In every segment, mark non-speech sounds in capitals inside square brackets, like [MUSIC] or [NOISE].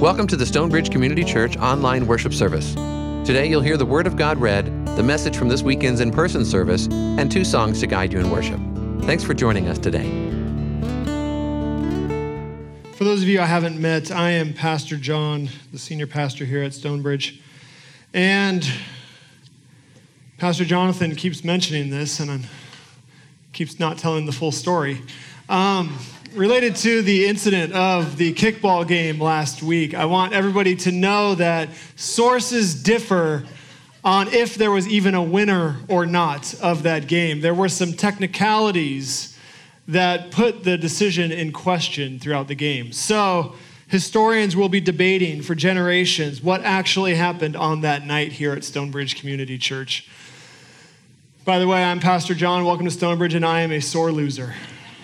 Welcome to the Stonebridge Community Church online worship service. Today you'll hear the Word of God read, the message from this weekend's in person service, and two songs to guide you in worship. Thanks for joining us today. For those of you I haven't met, I am Pastor John, the senior pastor here at Stonebridge. And Pastor Jonathan keeps mentioning this, and I'm, keeps not telling the full story. Um, related to the incident of the kickball game last week, I want everybody to know that sources differ on if there was even a winner or not of that game. There were some technicalities that put the decision in question throughout the game. So, historians will be debating for generations what actually happened on that night here at Stonebridge Community Church. By the way, I'm Pastor John. Welcome to Stonebridge, and I am a sore loser.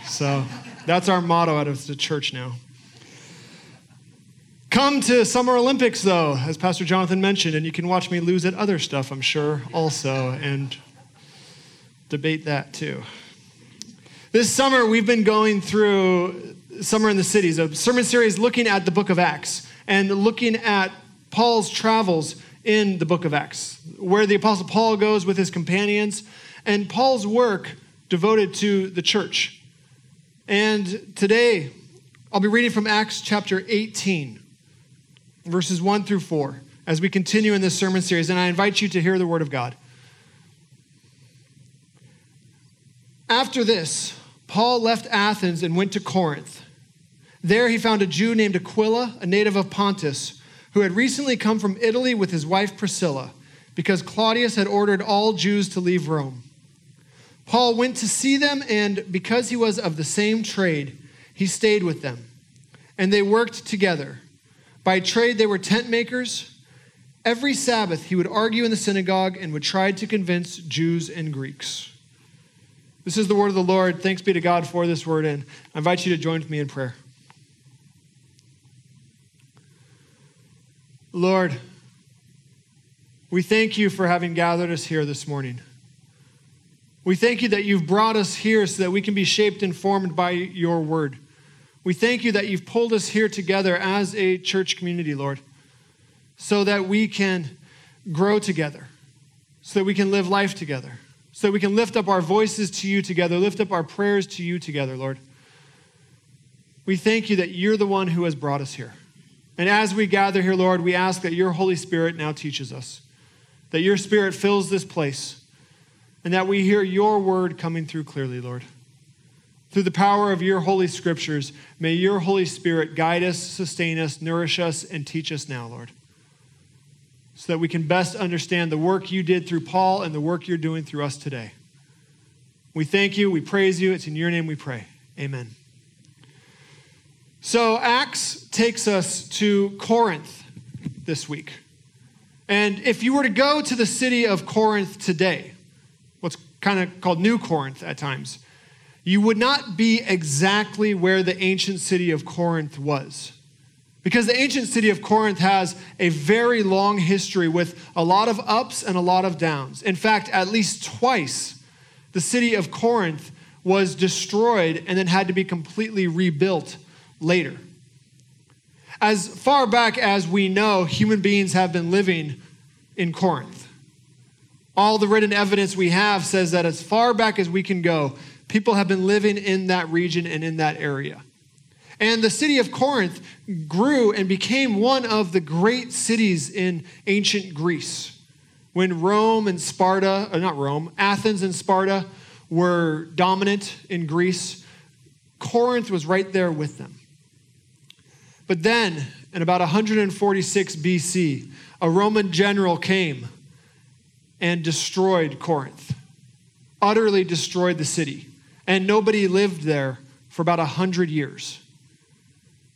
So, that's our motto out of the church now. Come to Summer Olympics, though, as Pastor Jonathan mentioned, and you can watch me lose at other stuff, I'm sure, also, and debate that too. This summer, we've been going through Summer in the Cities, a sermon series looking at the book of Acts and looking at Paul's travels in the book of Acts, where the Apostle Paul goes with his companions, and Paul's work devoted to the church. And today, I'll be reading from Acts chapter 18, verses 1 through 4, as we continue in this sermon series. And I invite you to hear the word of God. After this, Paul left Athens and went to Corinth. There he found a Jew named Aquila, a native of Pontus, who had recently come from Italy with his wife Priscilla, because Claudius had ordered all Jews to leave Rome. Paul went to see them, and because he was of the same trade, he stayed with them. And they worked together. By trade, they were tent makers. Every Sabbath, he would argue in the synagogue and would try to convince Jews and Greeks. This is the word of the Lord. Thanks be to God for this word, and I invite you to join with me in prayer. Lord, we thank you for having gathered us here this morning. We thank you that you've brought us here so that we can be shaped and formed by your word. We thank you that you've pulled us here together as a church community, Lord, so that we can grow together, so that we can live life together, so that we can lift up our voices to you together, lift up our prayers to you together, Lord. We thank you that you're the one who has brought us here. And as we gather here, Lord, we ask that your Holy Spirit now teaches us, that your Spirit fills this place and that we hear your word coming through clearly, Lord. Through the power of your holy scriptures, may your Holy Spirit guide us, sustain us, nourish us, and teach us now, Lord, so that we can best understand the work you did through Paul and the work you're doing through us today. We thank you, we praise you. It's in your name we pray. Amen. So, Acts takes us to Corinth this week. And if you were to go to the city of Corinth today, kind of called New Corinth at times, you would not be exactly where the ancient city of Corinth was. Because the ancient city of Corinth has a very long history with a lot of ups and a lot of downs. In fact, at least twice, the city of Corinth was destroyed and then had to be completely rebuilt later. As far back as we know, human beings have been living in Corinth. All the written evidence we have says that as far back as we can go, people have been living in that region and in that area. And the city of Corinth grew and became one of the great cities in ancient Greece. When Rome and Sparta, or not Rome, Athens and Sparta were dominant in Greece, Corinth was right there with them. But then, in about 146 BC, a Roman general came and destroyed Corinth, utterly destroyed the city. And nobody lived there for about 100 years.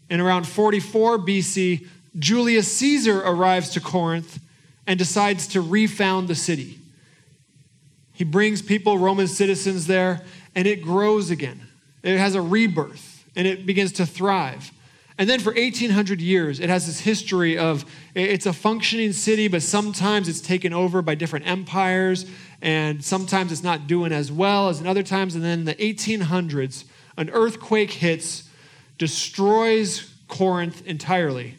In around 44 BC, Julius Caesar arrives to Corinth and decides to refound the city. He brings people, Roman citizens there, and it grows again. It has a rebirth and it begins to thrive. And then for 1800 years, it has this history of it's a functioning city, but sometimes it's taken over by different empires, and sometimes it's not doing as well as in other times. And then in the 1800s, an earthquake hits, destroys Corinth entirely.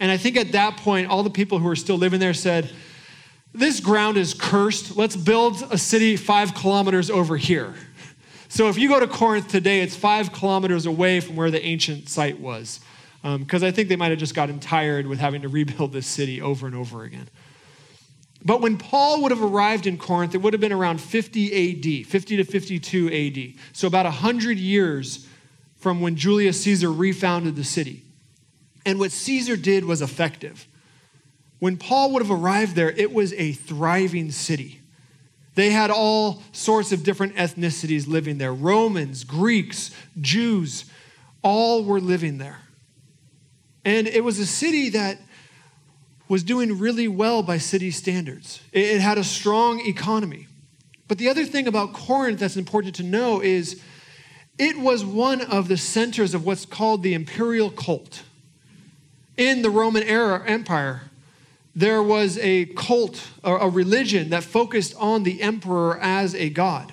And I think at that point, all the people who were still living there said, This ground is cursed. Let's build a city five kilometers over here. So if you go to Corinth today, it's five kilometers away from where the ancient site was. Because um, I think they might have just gotten tired with having to rebuild this city over and over again. But when Paul would have arrived in Corinth, it would have been around 50 AD, 50 to 52 AD. So about 100 years from when Julius Caesar refounded the city. And what Caesar did was effective. When Paul would have arrived there, it was a thriving city. They had all sorts of different ethnicities living there Romans, Greeks, Jews, all were living there. And it was a city that was doing really well by city standards. It had a strong economy. But the other thing about Corinth that's important to know is it was one of the centers of what's called the imperial cult. In the Roman era empire, there was a cult a religion that focused on the emperor as a god.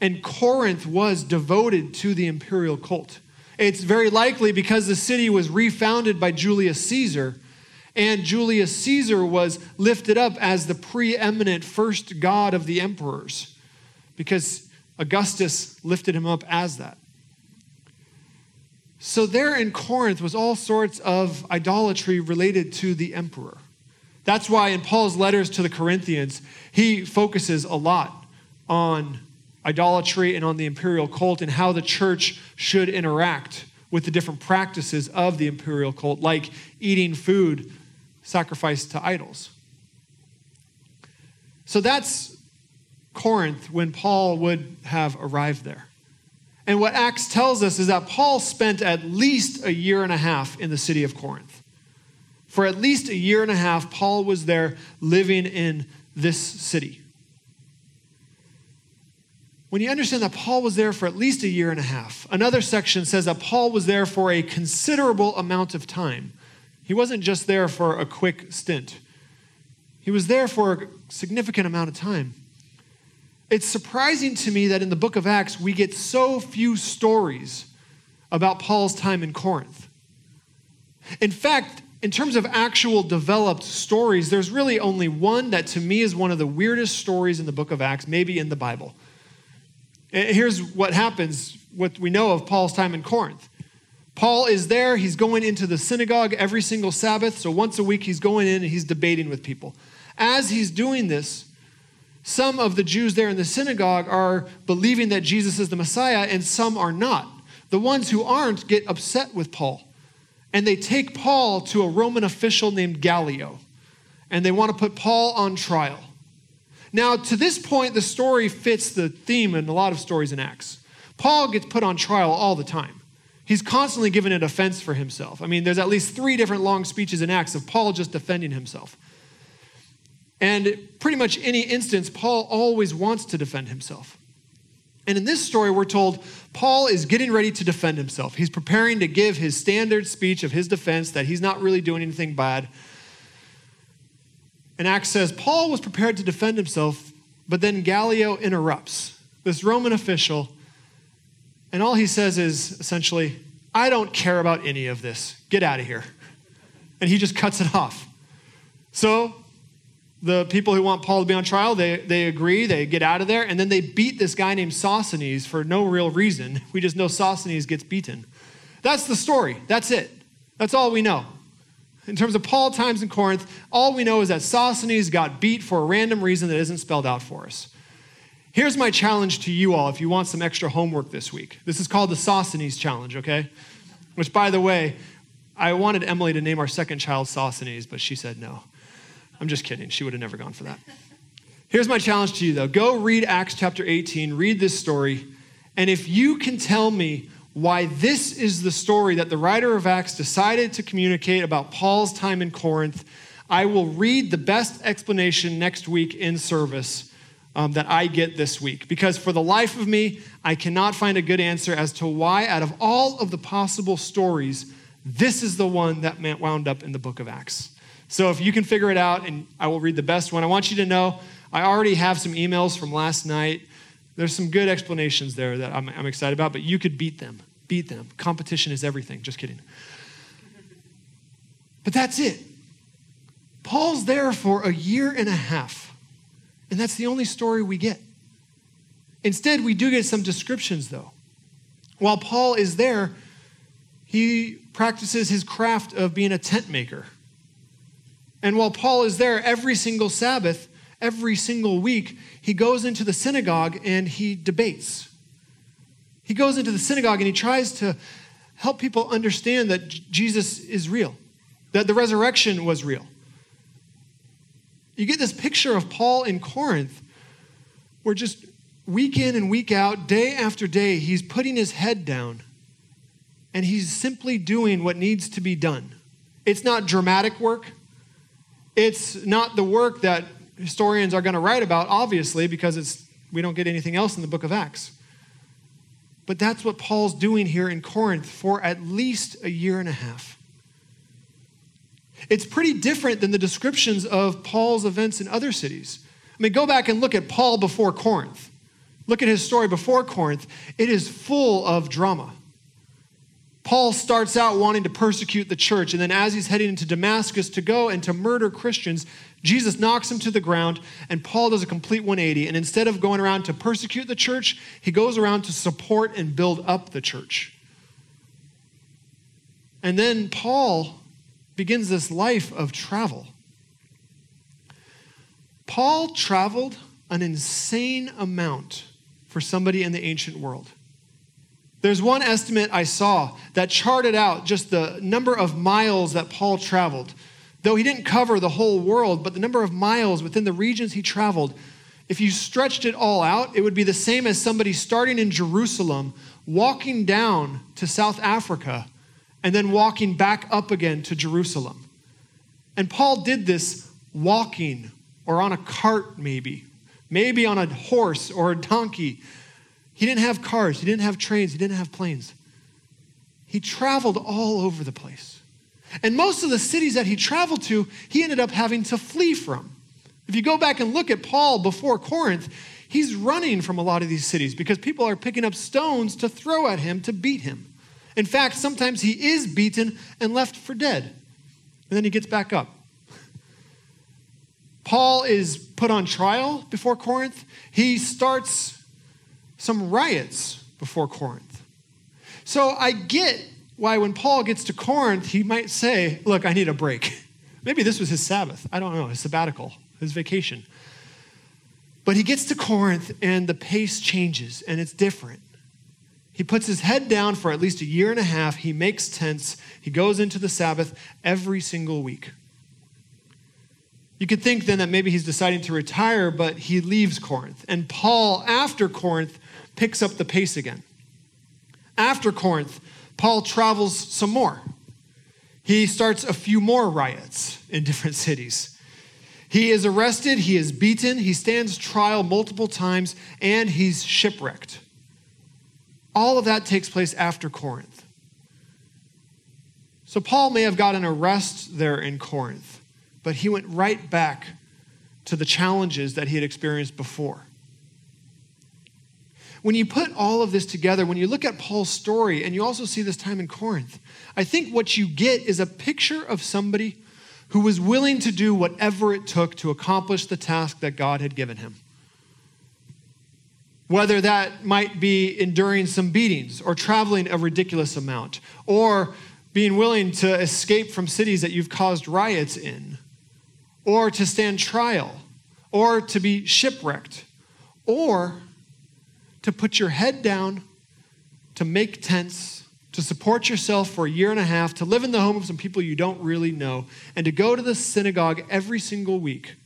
And Corinth was devoted to the imperial cult. It's very likely because the city was refounded by Julius Caesar and Julius Caesar was lifted up as the preeminent first god of the emperors because Augustus lifted him up as that. So, there in Corinth was all sorts of idolatry related to the emperor. That's why in Paul's letters to the Corinthians, he focuses a lot on idolatry and on the imperial cult and how the church should interact with the different practices of the imperial cult, like eating food sacrificed to idols. So that's Corinth when Paul would have arrived there. And what Acts tells us is that Paul spent at least a year and a half in the city of Corinth. For at least a year and a half, Paul was there living in this city. When you understand that Paul was there for at least a year and a half, another section says that Paul was there for a considerable amount of time. He wasn't just there for a quick stint, he was there for a significant amount of time. It's surprising to me that in the book of Acts, we get so few stories about Paul's time in Corinth. In fact, in terms of actual developed stories, there's really only one that to me is one of the weirdest stories in the book of Acts, maybe in the Bible. Eh, here's what happens, what we know of Paul's time in Corinth. Paul is there. He's going into the synagogue every single Sabbath. So once a week, he's going in and he's debating with people. As he's doing this, some of the Jews there in the synagogue are believing that Jesus is the Messiah, and some are not. The ones who aren't get upset with Paul. And they take Paul to a Roman official named Gallio. And they want to put Paul on trial. Now, to this point, the story fits the theme in a lot of stories in Acts. Paul gets put on trial all the time. He's constantly given a defense for himself. I mean, there's at least three different long speeches in Acts of Paul just defending himself. And pretty much any instance, Paul always wants to defend himself. And in this story, we're told Paul is getting ready to defend himself. He's preparing to give his standard speech of his defense that he's not really doing anything bad. And Acts says Paul was prepared to defend himself, but then Gallio interrupts. This Roman official and all he says is essentially, I don't care about any of this. Get out of here. And he just cuts it off. So the people who want Paul to be on trial, they, they agree, they get out of there, and then they beat this guy named Sosthenes for no real reason. We just know Sosthenes gets beaten. That's the story. That's it. That's all we know. In terms of Paul times in Corinth, all we know is that Sosthenes got beat for a random reason that isn't spelled out for us. Here's my challenge to you all if you want some extra homework this week. This is called the Sosthenes Challenge, okay? Which, by the way, I wanted Emily to name our second child Sosthenes, but she said no. I'm just kidding. She would have never gone for that. Here's my challenge to you, though go read Acts chapter 18, read this story, and if you can tell me why this is the story that the writer of Acts decided to communicate about Paul's time in Corinth, I will read the best explanation next week in service um, that I get this week. Because for the life of me, I cannot find a good answer as to why, out of all of the possible stories, this is the one that wound up in the book of Acts. So if you can figure it out, and I will read the best one, I want you to know I already have some emails from last night. There's some good explanations there that I'm, I'm excited about, but you could beat them. Beat them. Competition is everything. Just kidding. But that's it. Paul's there for a year and a half, and that's the only story we get. Instead, we do get some descriptions, though. While Paul is there, he practices his craft of being a tent maker. And while Paul is there every single Sabbath, every single week, he goes into the synagogue and he debates. He goes into the synagogue and he tries to help people understand that Jesus is real, that the resurrection was real. You get this picture of Paul in Corinth where just week in and week out, day after day, he's putting his head down and he's simply doing what needs to be done. It's not dramatic work. It's not the work that historians are going to write about, obviously, because it's, we don't get anything else in the book of Acts. But that's what Paul's doing here in Corinth for at least a year and a half. It's pretty different than the descriptions of Paul's events in other cities. I mean, go back and look at Paul before Corinth. Look at his story before Corinth. It is full of drama. Paul starts out wanting to persecute the church, and then as he's heading into Damascus to go and to murder Christians, Jesus knocks him to the ground, and Paul does a complete 180. And instead of going around to persecute the church, he goes around to support and build up the church. And then Paul begins this life of travel. Paul traveled an insane amount for somebody in the ancient world. There's one estimate I saw that charted out just the number of miles that Paul traveled. Though he didn't cover the whole world, but the number of miles within the regions he traveled, if you stretched it all out, it would be the same as somebody starting in Jerusalem, walking down to South Africa, and then walking back up again to Jerusalem. And Paul did this walking or on a cart, maybe, maybe on a horse or a donkey he didn't have cars, he didn't have trains, he didn't have planes. He traveled all over the place. And most of the cities that he traveled to, he ended up having to flee from. If you go back and look at Paul before Corinth, he's running from a lot of these cities because people are picking up stones to throw at him to beat him. In fact, sometimes he is beaten and left for dead. And then he gets back up. Paul is put on trial before Corinth. He starts some riots before Corinth. So I get why when Paul gets to Corinth, he might say, Look, I need a break. [LAUGHS] Maybe this was his Sabbath. I don't know, his sabbatical, his vacation. But he gets to Corinth and the pace changes and it's different. He puts his head down for at least a year and a half. He makes tents. He goes into the Sabbath every single week. You could think then that maybe he's deciding to retire, but he leaves Corinth. And Paul, after Corinth, picks up the pace again. After Corinth, Paul travels some more. He starts a few more riots in different cities. He is arrested, he is beaten, he stands trial multiple times, and he's shipwrecked. All of that takes place after Corinth. So Paul may have got an arrest there in Corinth, but he went right back to the challenges that he had experienced before. When you put all of this together, when you look at Paul's story, and you also see this time in Corinth, I think what you get is a picture of somebody who was willing to do whatever it took to accomplish the task that God had given him. Whether that might be enduring some beatings, or traveling a ridiculous amount, or being willing to escape from cities that you've caused riots in, or to stand trial, or to be shipwrecked, or to put your head down, to make tents, to support yourself for a year and a half, to live in the home of some people you don't really know, and to go to the synagogue every single week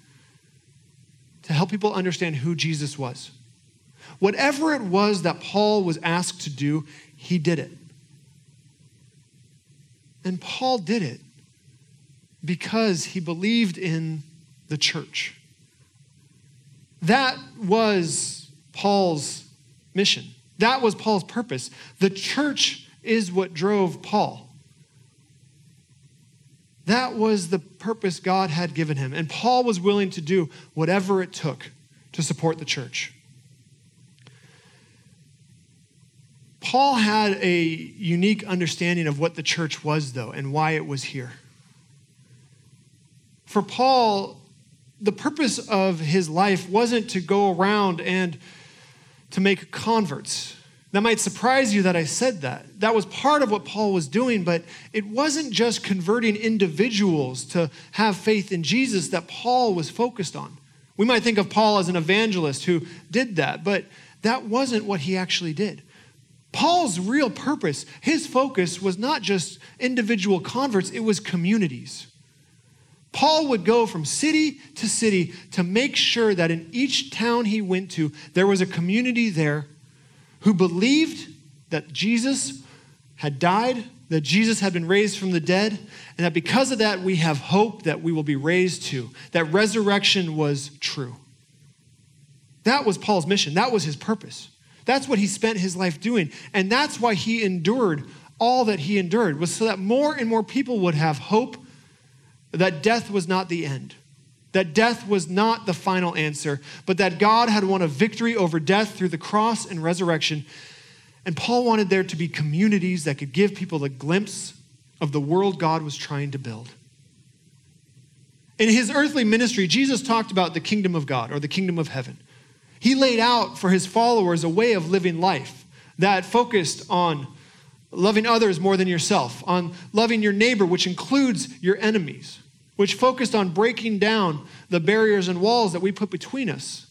to help people understand who Jesus was. Whatever it was that Paul was asked to do, he did it. And Paul did it because he believed in the church. That was Paul's mission. That was Paul's purpose. The church is what drove Paul. That was the purpose God had given him. And Paul was willing to do whatever it took to support the church. Paul had a unique understanding of what the church was, though, and why it was here. For Paul, the purpose of his life wasn't to go around and to make converts. That might surprise you that I said that. That was part of what Paul was doing, but it wasn't just converting individuals to have faith in Jesus that Paul was focused on. We might think of Paul as an evangelist who did that, but that wasn't what he actually did. Paul's real purpose, his focus was not just individual converts, it was communities. Paul would go from city to city to make sure that in each town he went to, there was a community there who believed that Jesus had died, that Jesus had been raised from the dead, and that because of that, we have hope that we will be raised to, that resurrection was true. That was Paul's mission, that was his purpose. That's what he spent his life doing. And that's why he endured all that he endured, was so that more and more people would have hope that death was not the end, that death was not the final answer, but that God had won a victory over death through the cross and resurrection. And Paul wanted there to be communities that could give people a glimpse of the world God was trying to build. In his earthly ministry, Jesus talked about the kingdom of God or the kingdom of heaven. He laid out for his followers a way of living life that focused on loving others more than yourself, on loving your neighbor, which includes your enemies, which focused on breaking down the barriers and walls that we put between us.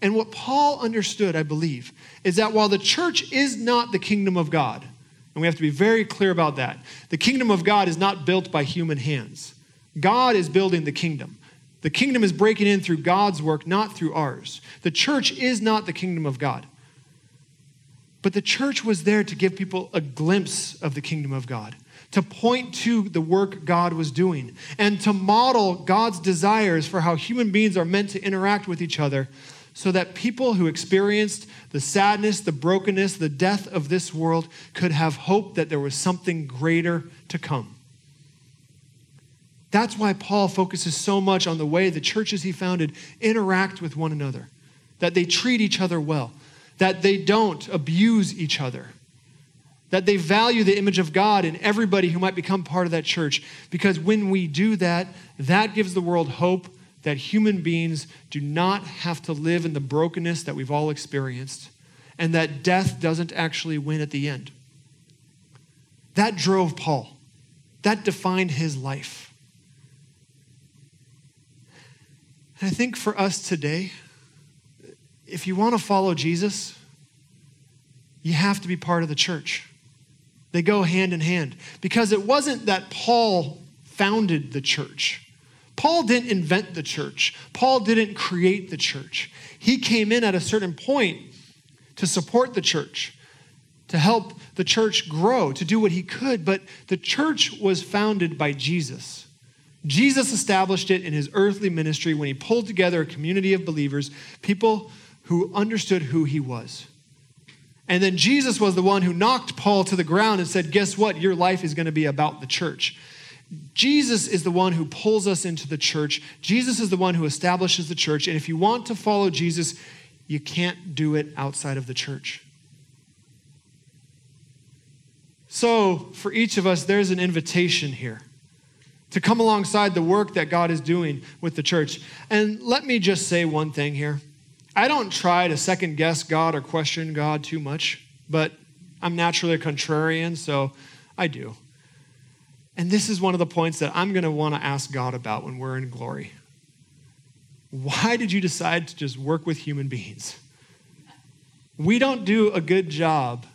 And what Paul understood, I believe, is that while the church is not the kingdom of God, and we have to be very clear about that, the kingdom of God is not built by human hands. God is building the kingdom. The kingdom is breaking in through God's work, not through ours. The church is not the kingdom of God. But the church was there to give people a glimpse of the kingdom of God, to point to the work God was doing, and to model God's desires for how human beings are meant to interact with each other so that people who experienced the sadness, the brokenness, the death of this world could have hope that there was something greater to come. That's why Paul focuses so much on the way the churches he founded interact with one another, that they treat each other well, that they don't abuse each other, that they value the image of God in everybody who might become part of that church. Because when we do that, that gives the world hope that human beings do not have to live in the brokenness that we've all experienced, and that death doesn't actually win at the end. That drove Paul, that defined his life. And I think for us today, if you want to follow Jesus, you have to be part of the church. They go hand in hand because it wasn't that Paul founded the church. Paul didn't invent the church. Paul didn't create the church. He came in at a certain point to support the church, to help the church grow, to do what he could, but the church was founded by Jesus. Jesus established it in his earthly ministry when he pulled together a community of believers, people who understood who he was. And then Jesus was the one who knocked Paul to the ground and said, Guess what? Your life is going to be about the church. Jesus is the one who pulls us into the church. Jesus is the one who establishes the church. And if you want to follow Jesus, you can't do it outside of the church. So, for each of us, there's an invitation here to come alongside the work that God is doing with the church. And let me just say one thing here. I don't try to second guess God or question God too much, but I'm naturally a contrarian, so I do. And this is one of the points that I'm going to want to ask God about when we're in glory. Why did you decide to just work with human beings? We don't do a good job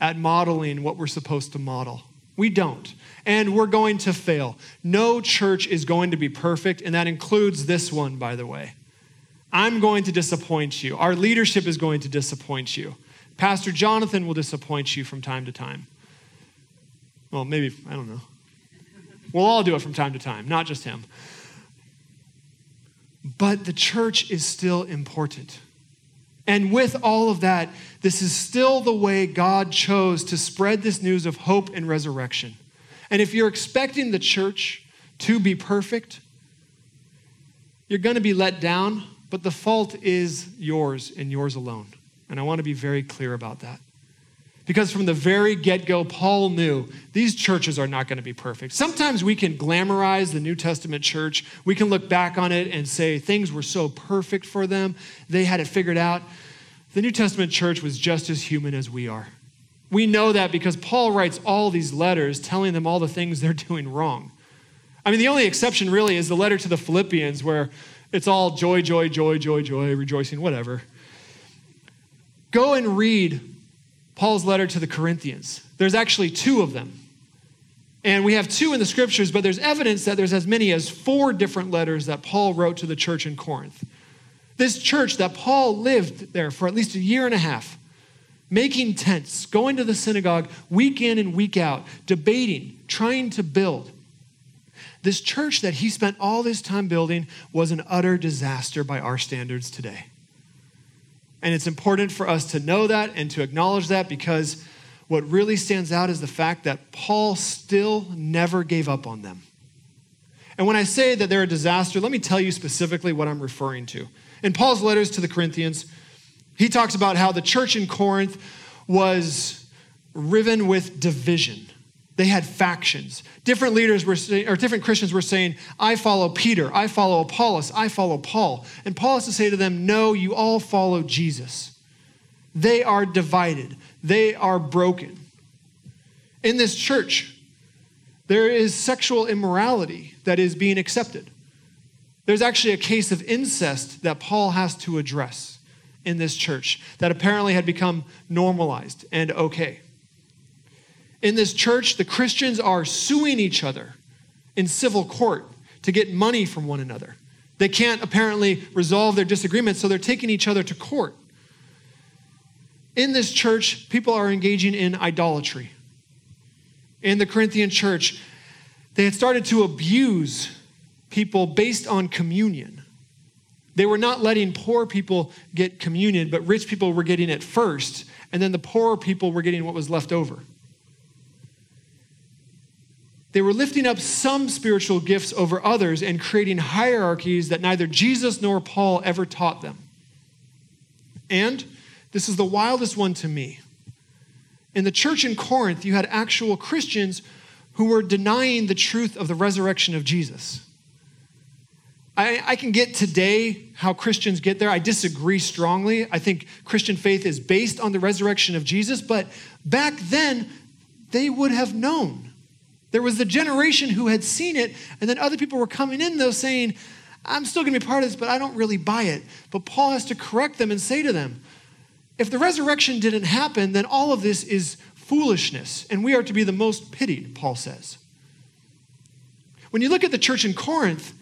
at modeling what we're supposed to model. We don't and we're going to fail. No church is going to be perfect, and that includes this one, by the way. I'm going to disappoint you. Our leadership is going to disappoint you. Pastor Jonathan will disappoint you from time to time. Well, maybe, I don't know. We'll all do it from time to time, not just him. But the church is still important. And with all of that, this is still the way God chose to spread this news of hope and resurrection. And if you're expecting the church to be perfect, you're going to be let down, but the fault is yours and yours alone. And I want to be very clear about that. Because from the very get go, Paul knew these churches are not going to be perfect. Sometimes we can glamorize the New Testament church. We can look back on it and say things were so perfect for them, they had it figured out. The New Testament church was just as human as we are. We know that because Paul writes all these letters telling them all the things they're [LAUGHS] doing wrong. I mean, the only exception really is the letter to the Philippians, where it's all joy, joy, joy, joy, joy, rejoicing, whatever. Go and read Paul's letter to the Corinthians. There's actually two of them. And we have two in the scriptures, but there's evidence that there's as many as four different letters that Paul wrote to the church in Corinth. This church that Paul lived there for at least a year and a half, making tents, going to the synagogue week in and week out, debating, trying to build. This church that he spent all this time building was an utter disaster by our standards today. And it's important for us to know that and to acknowledge that because what really stands out is the fact that Paul still never gave up on them. And when I say that they're a disaster, let me tell you specifically what I'm referring to. In Paul's letters to the Corinthians, he talks about how the church in Corinth was riven with division. They had factions. Different leaders were saying, or different Christians were saying, I follow Peter, I follow Apollos, I follow Paul. And Paul has to say to them, No, you all follow Jesus. They are divided, they are broken. In this church, there is sexual immorality that is being accepted. There's actually a case of incest that Paul has to address in this church that apparently had become normalized and okay. In this church, the Christians are suing each other in civil court to get money from one another. They can't apparently resolve their disagreements, so they're taking each other to court. In this church, people are engaging in idolatry. In the Corinthian church, they had started to abuse people based on communion. They were not letting poor people get communion, but rich people were getting it first, and then the poorer people were getting what was left over. They were lifting up some spiritual gifts over others and creating hierarchies that neither Jesus nor Paul ever taught them. And this is the wildest one to me. In the church in Corinth, you had actual Christians who were denying the truth of the resurrection of Jesus. I, I, can get today how Christians get there. I disagree strongly. I think Christian faith is based on the resurrection of Jesus, but back then, they would have known. There was the generation who had seen it, and then other people were coming in, though, saying, I'm still going to be part of this, but I don't really buy it. But Paul has to correct them and say to them, if the resurrection didn't happen, then all of this is foolishness, and we are to be the most pitied, Paul says. When you look at the church in Corinth,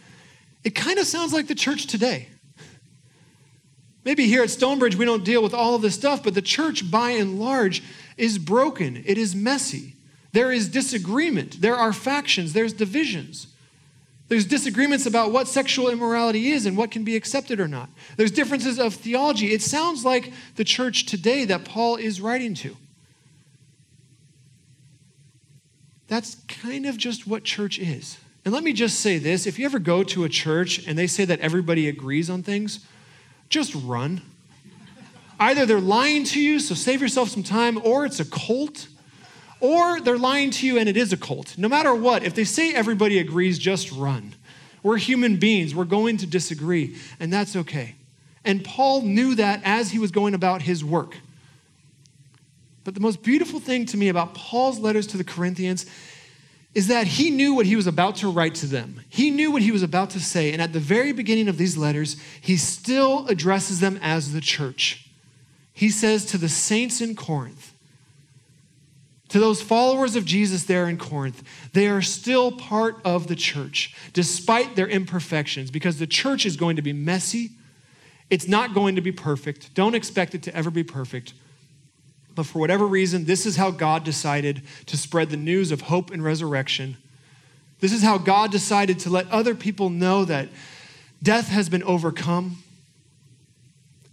it kind of sounds like the church today. Maybe here at Stonebridge we don't deal with all of this stuff, but the church by and large is broken. It is messy. There is disagreement. There are factions. There's divisions. There's disagreements about what sexual immorality is and what can be accepted or not. There's differences of theology. It sounds like the church today that Paul is writing to. That's kind of just what church is. And let me just say this if you ever go to a church and they say that everybody agrees on things, just run. Either they're lying to you, so save yourself some time, or it's a cult or they're lying to you and it is a cult. No matter what, if they say everybody agrees, just run. We're human beings, we're going to disagree, and that's okay. And Paul knew that as he was going about his work. But the most beautiful thing to me about Paul's letters to the Corinthians is that he knew what he was about to write to them. He knew what he was about to say. And at the very beginning of these letters, he still addresses them as the church. He says to the saints in Corinth, to those followers of Jesus there in Corinth, they are still part of the church, despite their imperfections, because the church is going to be messy. It's not going to be perfect. Don't expect it to ever be perfect. But for whatever reason, this is how God decided to spread the news of hope and resurrection. This is how God decided to let other people know that death has been overcome.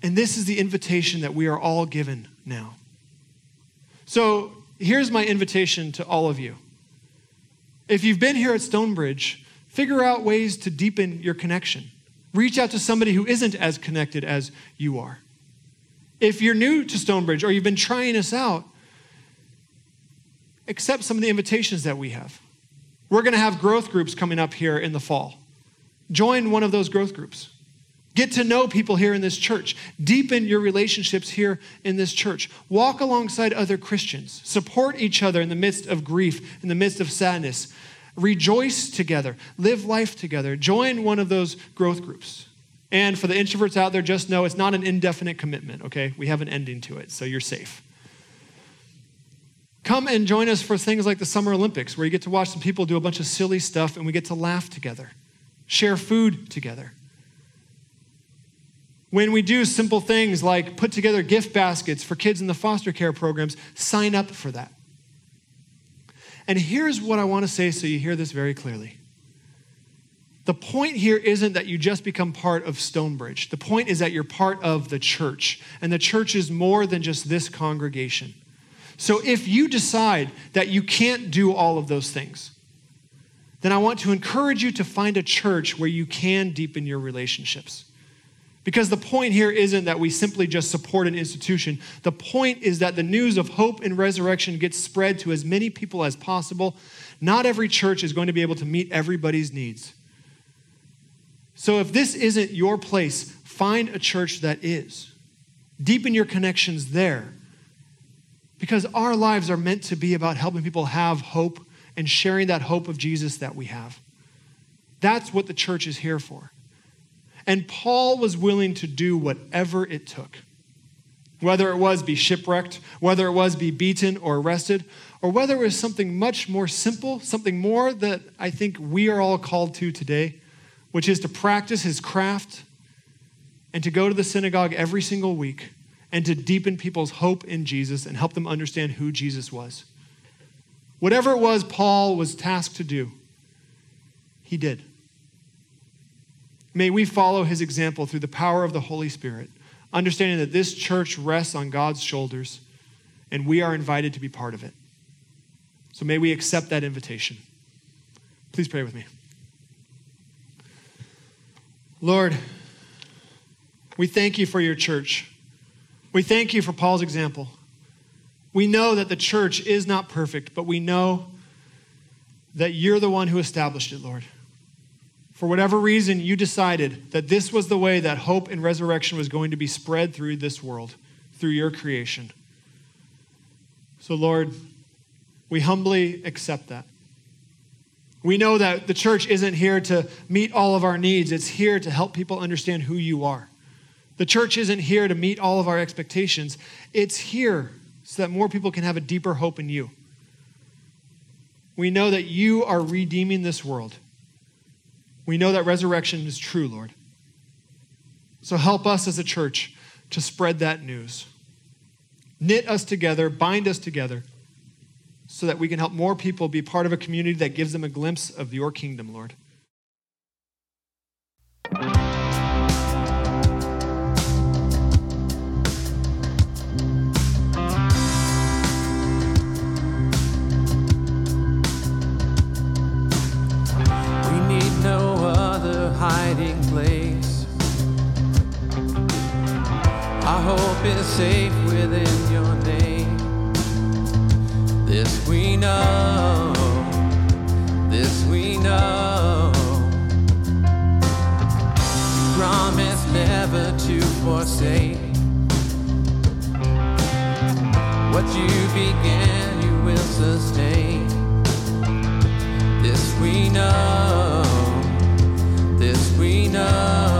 And this is the invitation that we are all given now. So, here's my invitation to all of you. If you've been here at Stonebridge, figure out ways to deepen your connection. Reach out to somebody who isn't as connected as you are. If you're new to Stonebridge or you've been trying us out, accept some of the invitations that we have. We're going to have growth groups coming up here in the fall. Join one of those growth groups. Get to know people here in this church. Deepen your relationships here in this church. Walk alongside other Christians. Support each other in the midst of grief, in the midst of sadness. Rejoice together. Live life together. Join one of those growth groups. And for the introverts out there, just know it's not an indefinite commitment, okay? We have an ending to it, so you're safe. Come and join us for things like the Summer Olympics, where you get to watch some people do a bunch of silly stuff and we get to laugh together, share food together. When we do simple things like put together gift baskets for kids in the foster care programs, sign up for that. And here's what I want to say so you hear this very clearly. The point here isn't that you just become part of Stonebridge. The point is that you're part of the church, and the church is more than just this congregation. So if you decide that you can't do all of those things, then I want to encourage you to find a church where you can deepen your relationships. Because the point here isn't that we simply just support an institution. The point is that the news of hope and resurrection gets spread to as many people as possible. Not every church is going to be able to meet everybody's needs. So if this isn't your place, find a church that is. Deepen your connections there. Because our lives are meant to be about helping people have hope and sharing that hope of Jesus that we have. That's what the church is here for. And Paul was willing to do whatever it took. Whether it was be shipwrecked, whether it was be beaten or arrested, or whether it was something much more simple, something more that I think we are all called to today which is to practice his craft and to go to the synagogue every single week and to deepen people's hope in Jesus and help them understand who Jesus was. Whatever it was Paul was tasked to do, he did. May we follow his example through the power of the Holy Spirit, understanding that this church rests on God's shoulders and we are invited to be part of it. So may we accept that invitation. Please pray with me. Lord, we thank you for your church. We thank you for Paul's example. We know that the church is not perfect, but we know that you're the one who established it, Lord. For whatever reason, you decided that this was the way that hope and resurrection was going to be spread through this world, through your creation. So, Lord, we humbly accept that. We know that the church isn't here to meet all of our needs, it's here to help people understand who you are. The church isn't here to meet all of our expectations, it's here so that more people can have a deeper hope in you. We know that you are redeeming this world. We know that resurrection is true, Lord. So help us as a church to spread that news. Knit us together, bind us together so that we can help more people be part of a community that gives them a glimpse of your kingdom, Lord. Hope is safe within your name. This we know, this we know. You promise never to forsake. What you began, you will sustain. This we know, this we know.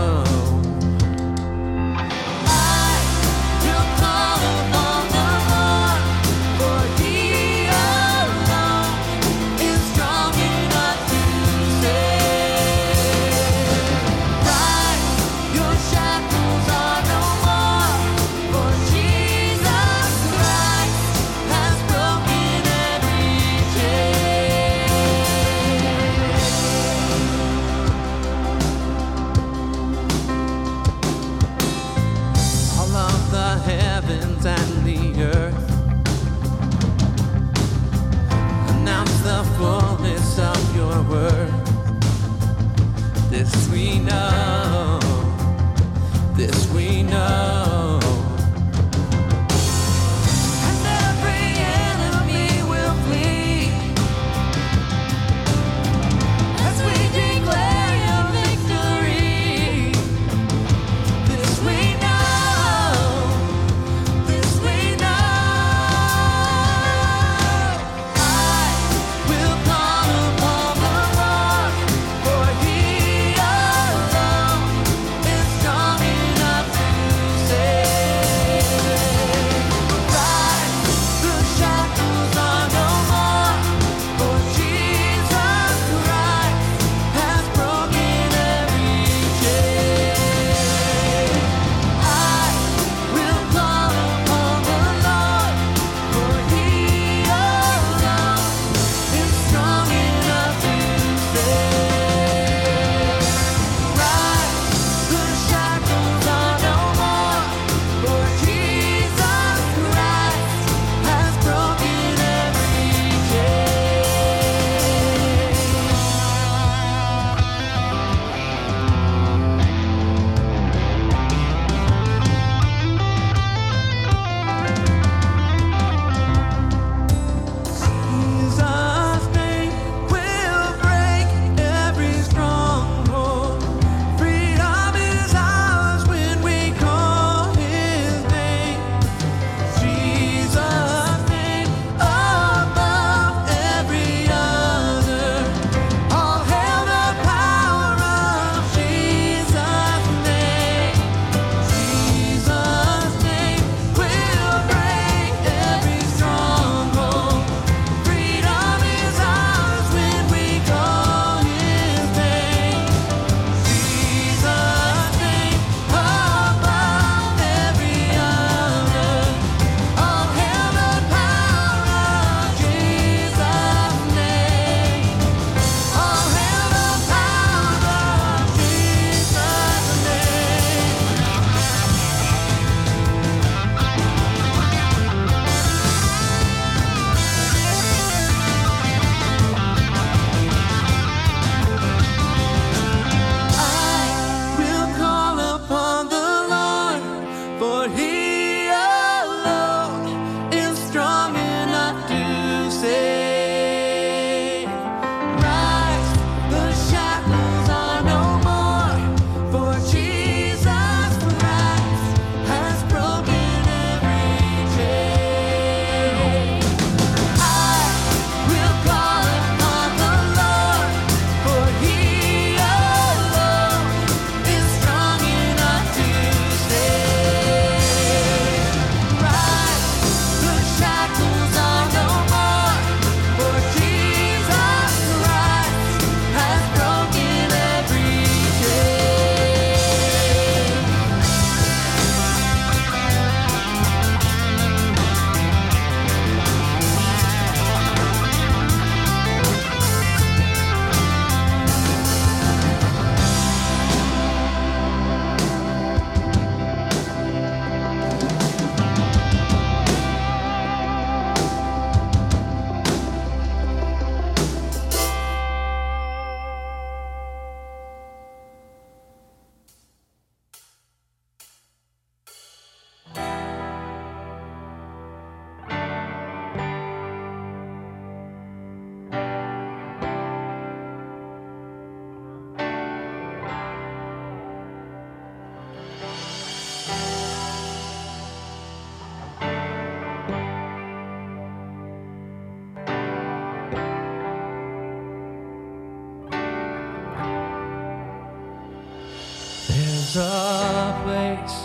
A place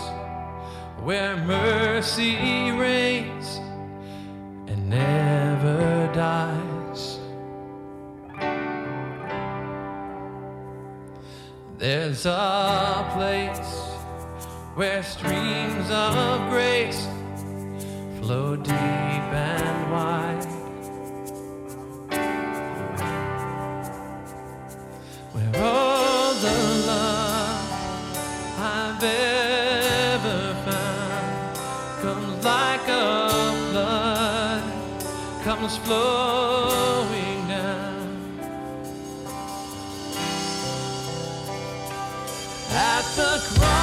where mercy comes flowing down. At the cross.